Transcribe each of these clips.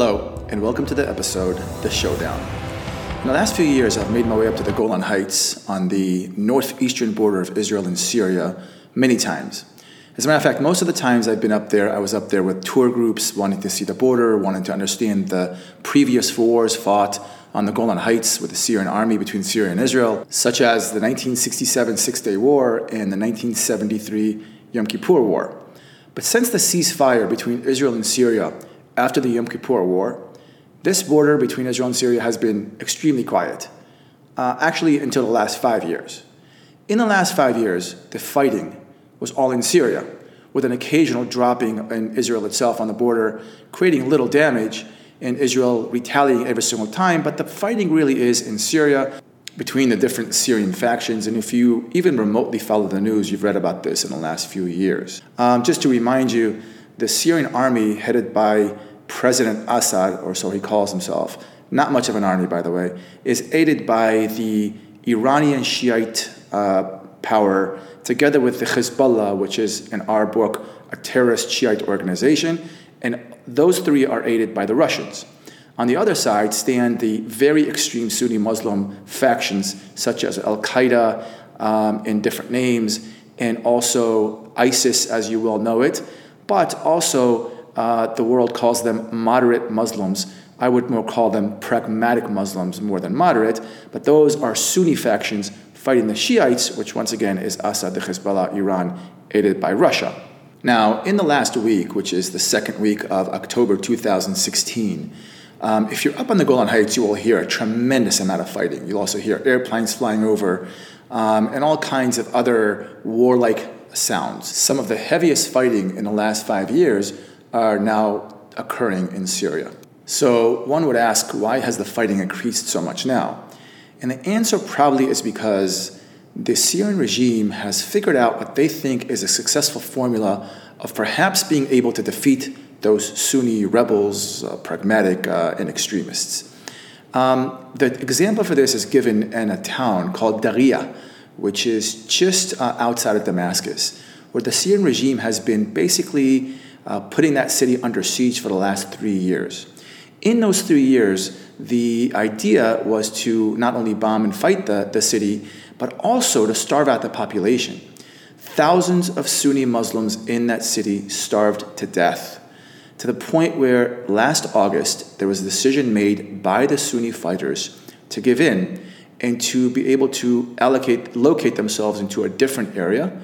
Hello, and welcome to the episode, The Showdown. In the last few years, I've made my way up to the Golan Heights on the northeastern border of Israel and Syria many times. As a matter of fact, most of the times I've been up there, I was up there with tour groups wanting to see the border, wanting to understand the previous wars fought on the Golan Heights with the Syrian army between Syria and Israel, such as the 1967 Six Day War and the 1973 Yom Kippur War. But since the ceasefire between Israel and Syria after the Yom Kippur War, this border between Israel and Syria has been extremely quiet, uh, actually, until the last five years. In the last five years, the fighting was all in Syria, with an occasional dropping in Israel itself on the border, creating little damage, and Israel retaliating every single time. But the fighting really is in Syria between the different Syrian factions. And if you even remotely follow the news, you've read about this in the last few years. Um, just to remind you, the Syrian army, headed by President Assad, or so he calls himself, not much of an army, by the way, is aided by the Iranian Shiite uh, power, together with the Hezbollah, which is, in our book, a terrorist Shiite organization. And those three are aided by the Russians. On the other side stand the very extreme Sunni Muslim factions, such as Al Qaeda um, in different names, and also ISIS, as you well know it, but also uh, the world calls them moderate Muslims. I would more call them pragmatic Muslims more than moderate, but those are Sunni factions fighting the Shiites, which once again is Assad, the Hezbollah, Iran, aided by Russia. Now, in the last week, which is the second week of October 2016, um, if you're up on the Golan Heights, you will hear a tremendous amount of fighting. You'll also hear airplanes flying over um, and all kinds of other warlike sounds. Some of the heaviest fighting in the last five years are now occurring in Syria. So one would ask, why has the fighting increased so much now? And the answer probably is because the Syrian regime has figured out what they think is a successful formula of perhaps being able to defeat those Sunni rebels, uh, pragmatic, uh, and extremists. Um, the example for this is given in a town called Daria, which is just uh, outside of Damascus, where the Syrian regime has been basically uh, putting that city under siege for the last three years. In those three years, the idea was to not only bomb and fight the, the city, but also to starve out the population. Thousands of Sunni Muslims in that city starved to death, to the point where last August there was a decision made by the Sunni fighters to give in and to be able to allocate, locate themselves into a different area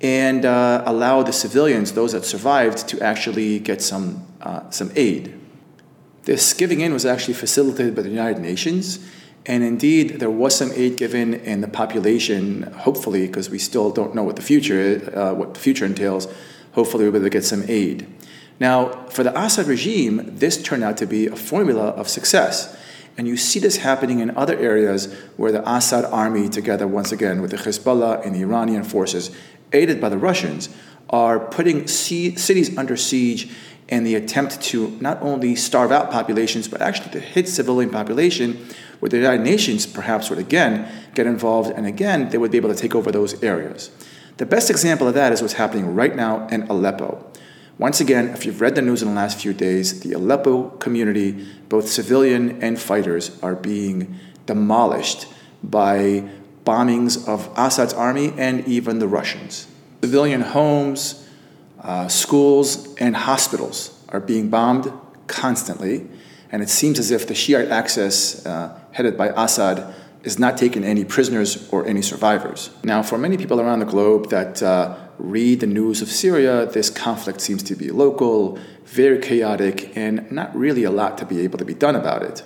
and uh, allow the civilians, those that survived, to actually get some, uh, some aid. This giving in was actually facilitated by the United Nations, and indeed there was some aid given, and the population, hopefully, because we still don't know what the future uh, what the future entails, hopefully we'll be able to get some aid. Now, for the Assad regime, this turned out to be a formula of success. And you see this happening in other areas where the Assad army, together once again with the Hezbollah and the Iranian forces, aided by the Russians, are putting cities under siege in the attempt to not only starve out populations, but actually to hit civilian population, where the United Nations perhaps would again get involved, and again, they would be able to take over those areas. The best example of that is what's happening right now in Aleppo. Once again, if you've read the news in the last few days, the Aleppo community, both civilian and fighters, are being demolished by bombings of Assad's army and even the Russians. Civilian homes, uh, schools, and hospitals are being bombed constantly, and it seems as if the Shiite axis, uh, headed by Assad, is not taking any prisoners or any survivors. Now, for many people around the globe that uh, read the news of Syria, this conflict seems to be local, very chaotic, and not really a lot to be able to be done about it.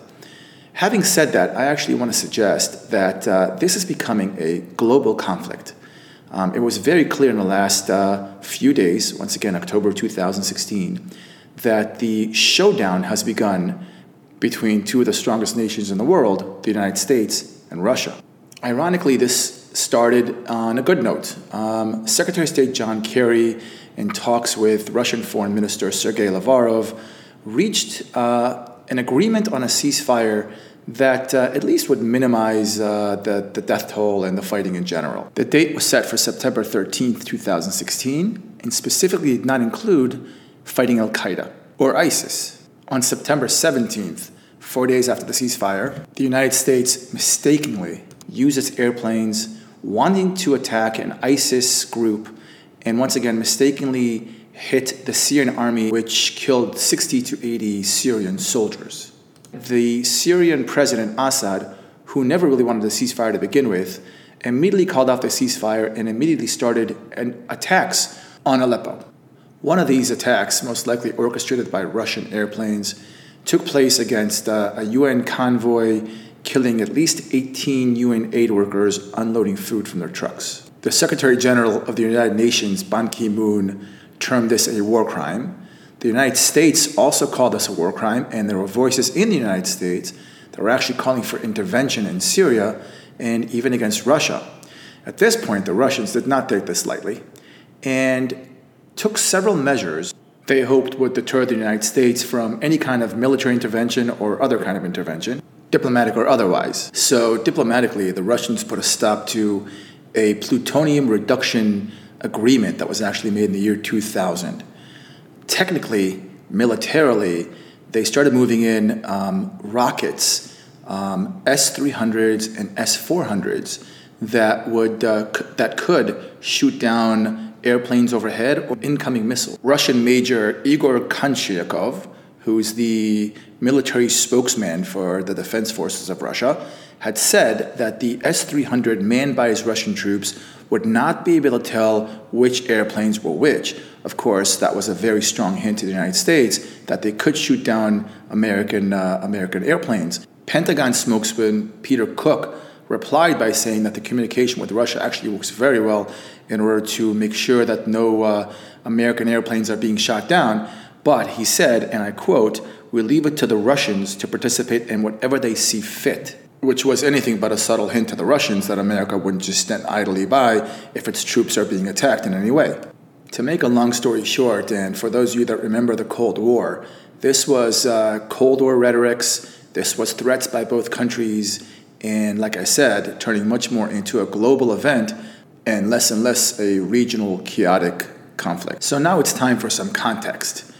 Having said that, I actually want to suggest that uh, this is becoming a global conflict. Um, it was very clear in the last uh, few days, once again, October 2016, that the showdown has begun between two of the strongest nations in the world, the United States and Russia. Ironically, this started on a good note. Um, Secretary of State John Kerry, in talks with Russian Foreign Minister Sergei Lavrov, reached uh, an agreement on a ceasefire that uh, at least would minimize uh, the, the death toll and the fighting in general. The date was set for September 13th, 2016, and specifically did not include fighting Al Qaeda or ISIS. On September 17th, four days after the ceasefire, the United States mistakenly used its airplanes wanting to attack an ISIS group and once again mistakenly hit the Syrian army, which killed 60 to 80 Syrian soldiers. The Syrian president Assad, who never really wanted a ceasefire to begin with, immediately called off the ceasefire and immediately started an attacks on Aleppo. One of these attacks, most likely orchestrated by Russian airplanes, took place against uh, a UN convoy, killing at least 18 UN aid workers unloading food from their trucks. The Secretary General of the United Nations, Ban Ki moon, termed this a war crime. The United States also called this a war crime, and there were voices in the United States that were actually calling for intervention in Syria and even against Russia. At this point, the Russians did not take this lightly and took several measures they hoped would deter the United States from any kind of military intervention or other kind of intervention, diplomatic or otherwise. So, diplomatically, the Russians put a stop to a plutonium reduction agreement that was actually made in the year 2000. Technically, militarily, they started moving in um, rockets um, S300s and S400s that would uh, c- that could shoot down airplanes overhead or incoming missiles. Russian Major Igor Konchakov, who's the military spokesman for the defense forces of Russia, had said that the S 300 manned by his Russian troops would not be able to tell which airplanes were which. Of course, that was a very strong hint to the United States that they could shoot down American, uh, American airplanes. Pentagon spokesman Peter Cook replied by saying that the communication with Russia actually works very well in order to make sure that no uh, American airplanes are being shot down. But he said, and I quote, we leave it to the Russians to participate in whatever they see fit, which was anything but a subtle hint to the Russians that America wouldn't just stand idly by if its troops are being attacked in any way. To make a long story short, and for those of you that remember the Cold War, this was uh, Cold War rhetorics this was threats by both countries, and like I said, turning much more into a global event and less and less a regional chaotic conflict. So now it's time for some context.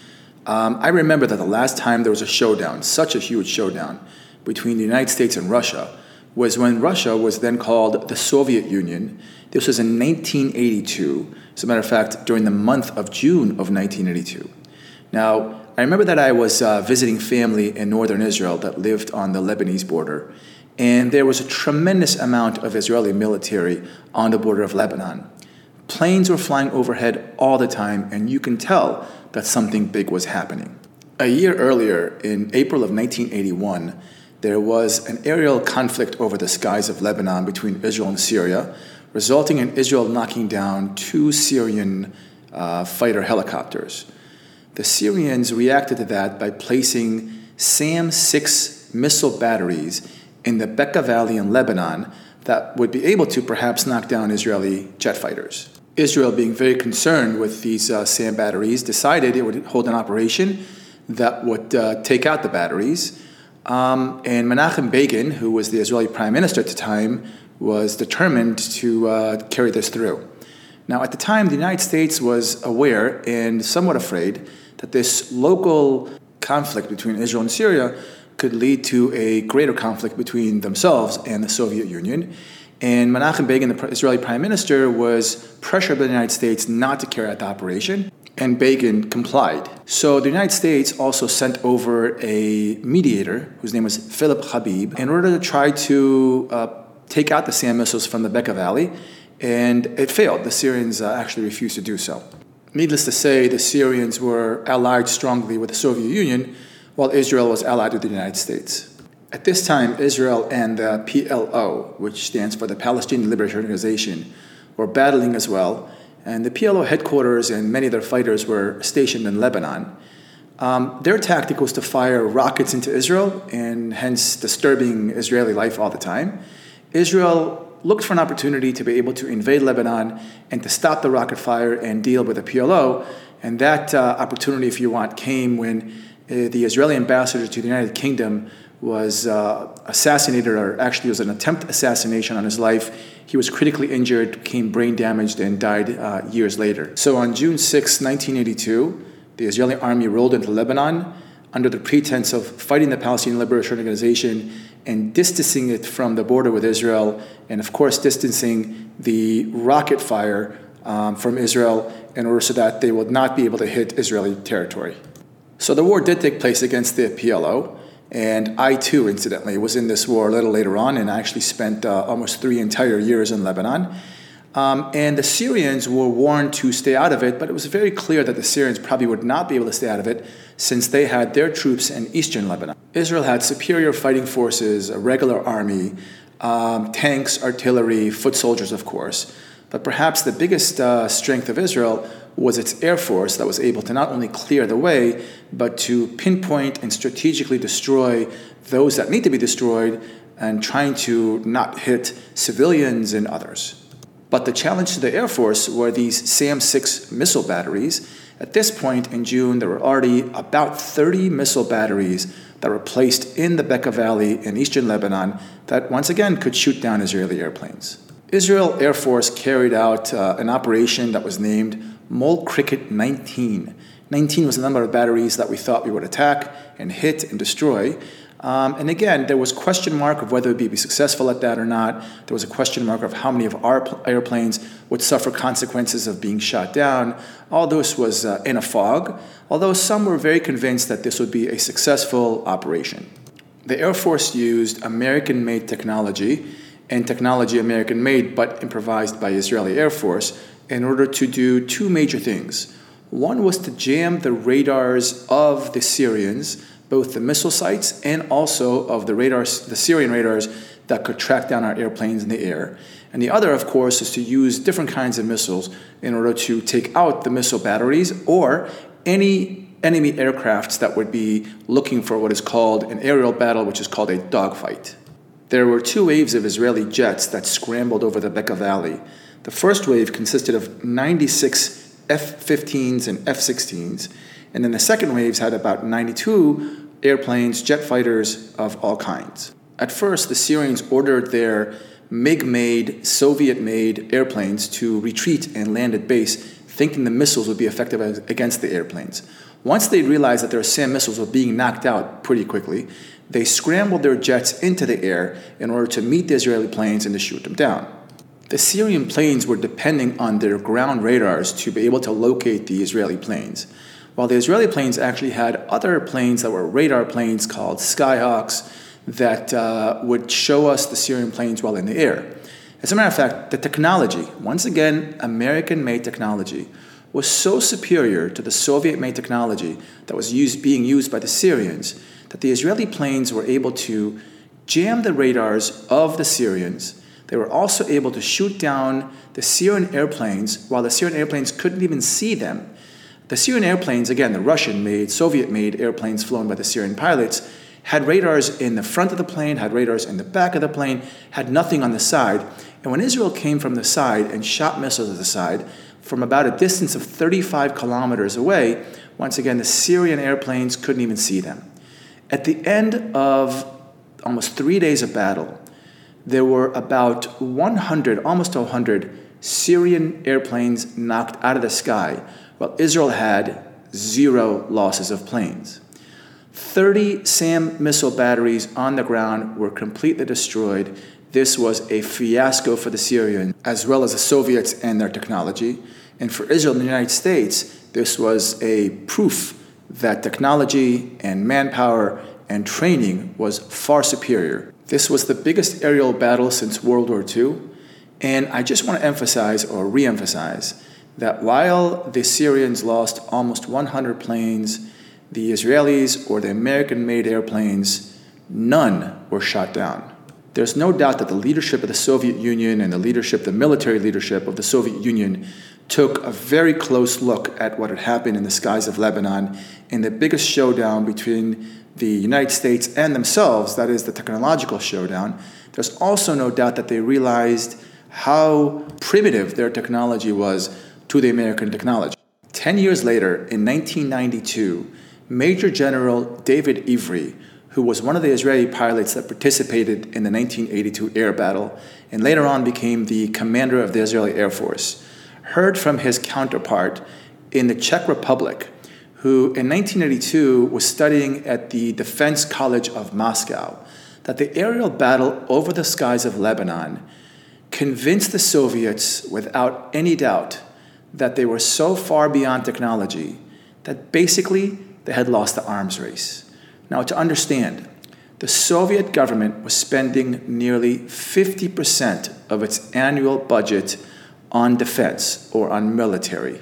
Um, I remember that the last time there was a showdown, such a huge showdown, between the United States and Russia, was when Russia was then called the Soviet Union. This was in 1982. As a matter of fact, during the month of June of 1982. Now, I remember that I was uh, visiting family in northern Israel that lived on the Lebanese border, and there was a tremendous amount of Israeli military on the border of Lebanon. Planes were flying overhead all the time, and you can tell that something big was happening. A year earlier, in April of 1981, there was an aerial conflict over the skies of Lebanon between Israel and Syria, resulting in Israel knocking down two Syrian uh, fighter helicopters. The Syrians reacted to that by placing SAM 6 missile batteries in the Bekaa Valley in Lebanon that would be able to perhaps knock down Israeli jet fighters. Israel, being very concerned with these uh, SAM batteries, decided it would hold an operation that would uh, take out the batteries. Um, and Menachem Begin, who was the Israeli prime minister at the time, was determined to uh, carry this through. Now, at the time, the United States was aware and somewhat afraid that this local conflict between Israel and Syria could lead to a greater conflict between themselves and the Soviet Union. And Menachem Begin, the Israeli prime minister, was pressured by the United States not to carry out the operation, and Begin complied. So the United States also sent over a mediator, whose name was Philip Habib, in order to try to uh, take out the SAM missiles from the Bekaa Valley, and it failed. The Syrians uh, actually refused to do so. Needless to say, the Syrians were allied strongly with the Soviet Union, while Israel was allied with the United States. At this time, Israel and the PLO, which stands for the Palestinian Liberation Organization, were battling as well, and the PLO headquarters and many of their fighters were stationed in Lebanon. Um, their tactic was to fire rockets into Israel and hence disturbing Israeli life all the time. Israel looked for an opportunity to be able to invade Lebanon and to stop the rocket fire and deal with the PLO. And that uh, opportunity, if you want, came when uh, the Israeli ambassador to the United Kingdom was uh, assassinated, or actually was an attempt assassination on his life. He was critically injured, became brain damaged, and died uh, years later. So on June 6, 1982, the Israeli army rolled into Lebanon. under the pretense of fighting the Palestinian Liberation Organization and distancing it from the border with Israel, and of course, distancing the rocket fire um, from Israel in order so that they would not be able to hit Israeli territory. So the war did take place against the PLO, and I too, incidentally, was in this war a little later on and I actually spent uh, almost three entire years in Lebanon. Um, and the Syrians were warned to stay out of it, but it was very clear that the Syrians probably would not be able to stay out of it since they had their troops in eastern Lebanon. Israel had superior fighting forces, a regular army, um, tanks, artillery, foot soldiers, of course. But perhaps the biggest uh, strength of Israel was its air force that was able to not only clear the way, but to pinpoint and strategically destroy those that need to be destroyed and trying to not hit civilians and others. But the challenge to the Air Force were these SAM 6 missile batteries. At this point in June, there were already about 30 missile batteries that were placed in the Bekaa Valley in eastern Lebanon that once again could shoot down Israeli airplanes. Israel Air Force carried out uh, an operation that was named Mole Cricket 19. 19 was the number of batteries that we thought we would attack and hit and destroy. Um, and again, there was question mark of whether we'd be successful at that or not. There was a question mark of how many of our pl- airplanes would suffer consequences of being shot down. All this was uh, in a fog, although some were very convinced that this would be a successful operation. The Air Force used American made technology and technology American made but improvised by Israeli Air Force in order to do two major things. One was to jam the radars of the Syrians both the missile sites and also of the radars, the Syrian radars that could track down our airplanes in the air. And the other, of course, is to use different kinds of missiles in order to take out the missile batteries or any enemy aircrafts that would be looking for what is called an aerial battle, which is called a dogfight. There were two waves of Israeli jets that scrambled over the Bekaa Valley. The first wave consisted of 96 F 15s and F 16s, and then the second waves had about 92 airplanes, jet fighters of all kinds. At first, the Syrians ordered their MiG made, Soviet made airplanes to retreat and land at base, thinking the missiles would be effective against the airplanes. Once they realized that their SAM missiles were being knocked out pretty quickly, they scrambled their jets into the air in order to meet the Israeli planes and to shoot them down. The Syrian planes were depending on their ground radars to be able to locate the Israeli planes while the Israeli planes actually had other planes that were radar planes called Skyhawks that uh, would show us the Syrian planes while in the air. As a matter of fact, the technology, once again, American made technology, was so superior to the Soviet made technology that was used, being used by the Syrians that the Israeli planes were able to jam the radars of the Syrians. They were also able to shoot down the Syrian airplanes while the Syrian airplanes couldn't even see them the Syrian airplanes, again, the Russian made, Soviet made airplanes flown by the Syrian pilots, had radars in the front of the plane, had radars in the back of the plane, had nothing on the side. And when Israel came from the side and shot missiles at the side, from about a distance of 35 kilometers away, once again, the Syrian airplanes couldn't even see them. At the end of almost three days of battle, there were about 100, almost 100 Syrian airplanes knocked out of the sky while Israel had zero losses of planes. 30 SAM missile batteries on the ground were completely destroyed. This was a fiasco for the Syrians, as well as the Soviets and their technology. And for Israel and the United States, this was a proof that technology and manpower and training was far superior. This was the biggest aerial battle since World War II. And I just want to emphasize or re emphasize that while the Syrians lost almost 100 planes, the Israelis or the American made airplanes, none were shot down. There's no doubt that the leadership of the Soviet Union and the leadership, the military leadership of the Soviet Union, took a very close look at what had happened in the skies of Lebanon in the biggest showdown between the United States and themselves, that is, the technological showdown. There's also no doubt that they realized how primitive their technology was to the American technology. Ten years later, in 1992, Major General David Ivry, who was one of the Israeli pilots that participated in the 1982 air battle and later on became the commander of the Israeli Air Force, heard from his counterpart in the Czech Republic, who in 1982 was studying at the Defense College of Moscow, that the aerial battle over the skies of Lebanon convinced the Soviets without any doubt that they were so far beyond technology that basically they had lost the arms race. Now, to understand, the Soviet government was spending nearly 50% of its annual budget on defense or on military.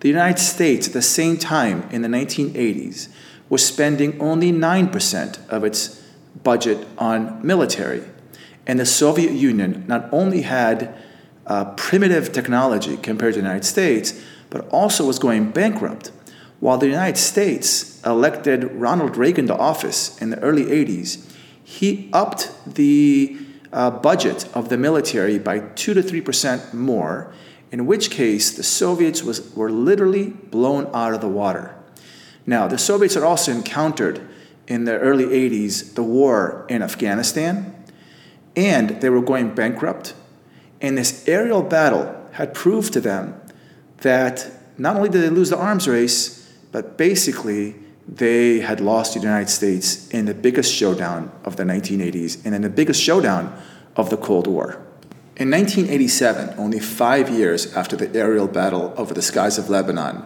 The United States, at the same time in the 1980s, was spending only 9% of its budget on military. And the Soviet Union not only had uh, primitive technology compared to the United States, but also was going bankrupt. While the United States elected Ronald Reagan to office in the early 80s, he upped the uh, budget of the military by 2 to 3% more, in which case the Soviets was, were literally blown out of the water. Now, the Soviets had also encountered in the early 80s the war in Afghanistan, and they were going bankrupt. And this aerial battle had proved to them that not only did they lose the arms race, but basically they had lost to the United States in the biggest showdown of the 1980s and in the biggest showdown of the Cold War. In 1987, only five years after the aerial battle over the skies of Lebanon,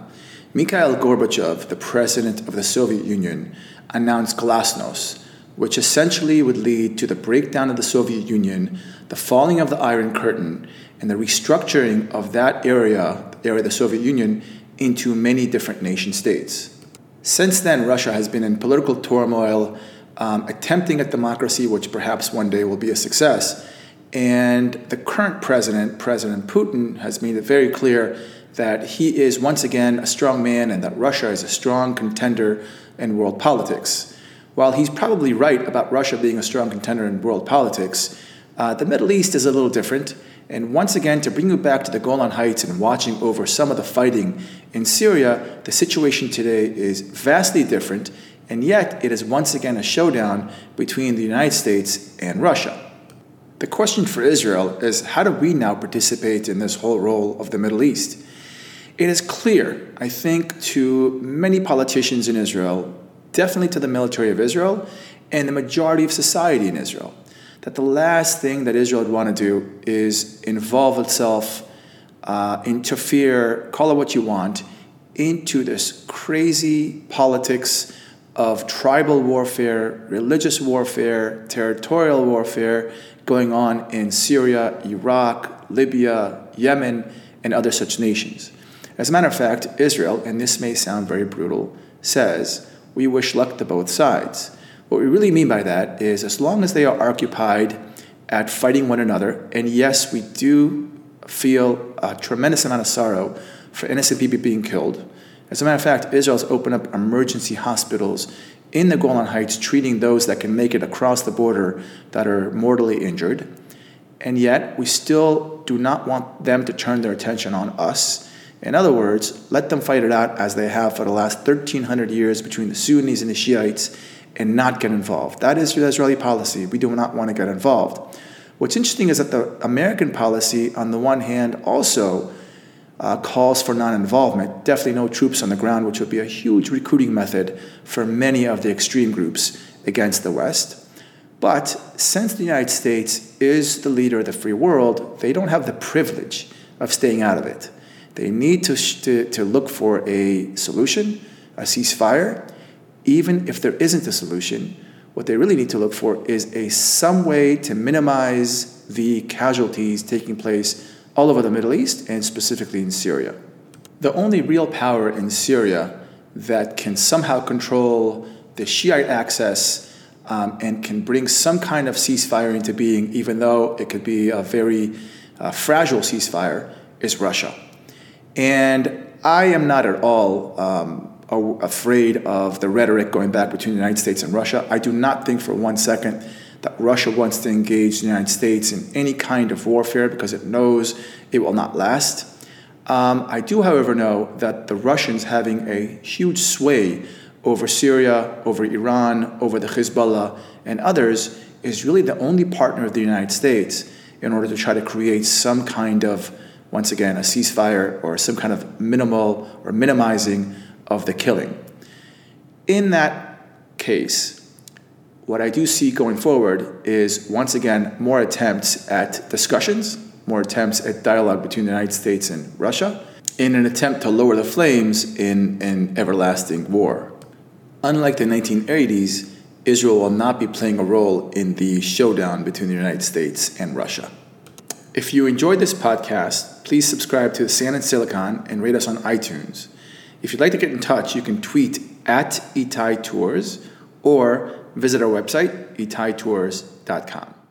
Mikhail Gorbachev, the president of the Soviet Union, announced Glasnost, which essentially would lead to the breakdown of the Soviet Union, the falling of the Iron Curtain, and the restructuring of that area, the area of the Soviet Union, into many different nation states. Since then, Russia has been in political turmoil, um, attempting at democracy, which perhaps one day will be a success. And the current president, President Putin, has made it very clear that he is once again a strong man and that Russia is a strong contender in world politics. While he's probably right about Russia being a strong contender in world politics, uh, the Middle East is a little different. And once again, to bring you back to the Golan Heights and watching over some of the fighting in Syria, the situation today is vastly different, and yet it is once again a showdown between the United States and Russia. The question for Israel is how do we now participate in this whole role of the Middle East? It is clear, I think, to many politicians in Israel, definitely to the military of Israel, and the majority of society in Israel, that the last thing that Israel would want to do is involve itself, uh, interfere, call it what you want, into this crazy politics of tribal warfare, religious warfare, territorial warfare going on in Syria, Iraq, Libya, Yemen, and other such nations. As a matter of fact, Israel, and this may sound very brutal, says, We wish luck to both sides. What we really mean by that is as long as they are occupied at fighting one another, and yes, we do feel a tremendous amount of sorrow for innocent people being killed. As a matter of fact, Israel's opened up emergency hospitals in the Golan Heights treating those that can make it across the border that are mortally injured. And yet, we still do not want them to turn their attention on us in other words, let them fight it out as they have for the last 1,300 years between the Sunnis and the Shiites and not get involved. That is the Israeli policy. We do not want to get involved. What's interesting is that the American policy, on the one hand, also uh, calls for non involvement, definitely no troops on the ground, which would be a huge recruiting method for many of the extreme groups against the West. But since the United States is the leader of the free world, they don't have the privilege of staying out of it. They need to, to, to look for a solution, a ceasefire. Even if there isn't a solution, what they really need to look for is a some way to minimize the casualties taking place all over the Middle East and specifically in Syria. The only real power in Syria that can somehow control the Shiite access um, and can bring some kind of ceasefire into being, even though it could be a very uh, fragile ceasefire, is Russia. And I am not at all um, afraid of the rhetoric going back between the United States and Russia. I do not think for one second that Russia wants to engage the United States in any kind of warfare because it knows it will not last. Um, I do, however, know that the Russians having a huge sway over Syria, over Iran, over the Hezbollah, and others is really the only partner of the United States in order to try to create some kind of once again, a ceasefire or some kind of minimal or minimizing of the killing. In that case, what I do see going forward is once again more attempts at discussions, more attempts at dialogue between the United States and Russia in an attempt to lower the flames in an everlasting war. Unlike the 1980s, Israel will not be playing a role in the showdown between the United States and Russia. If you enjoyed this podcast, please subscribe to Sand and Silicon and rate us on iTunes. If you'd like to get in touch, you can tweet at Itai Tours or visit our website, itaitours.com.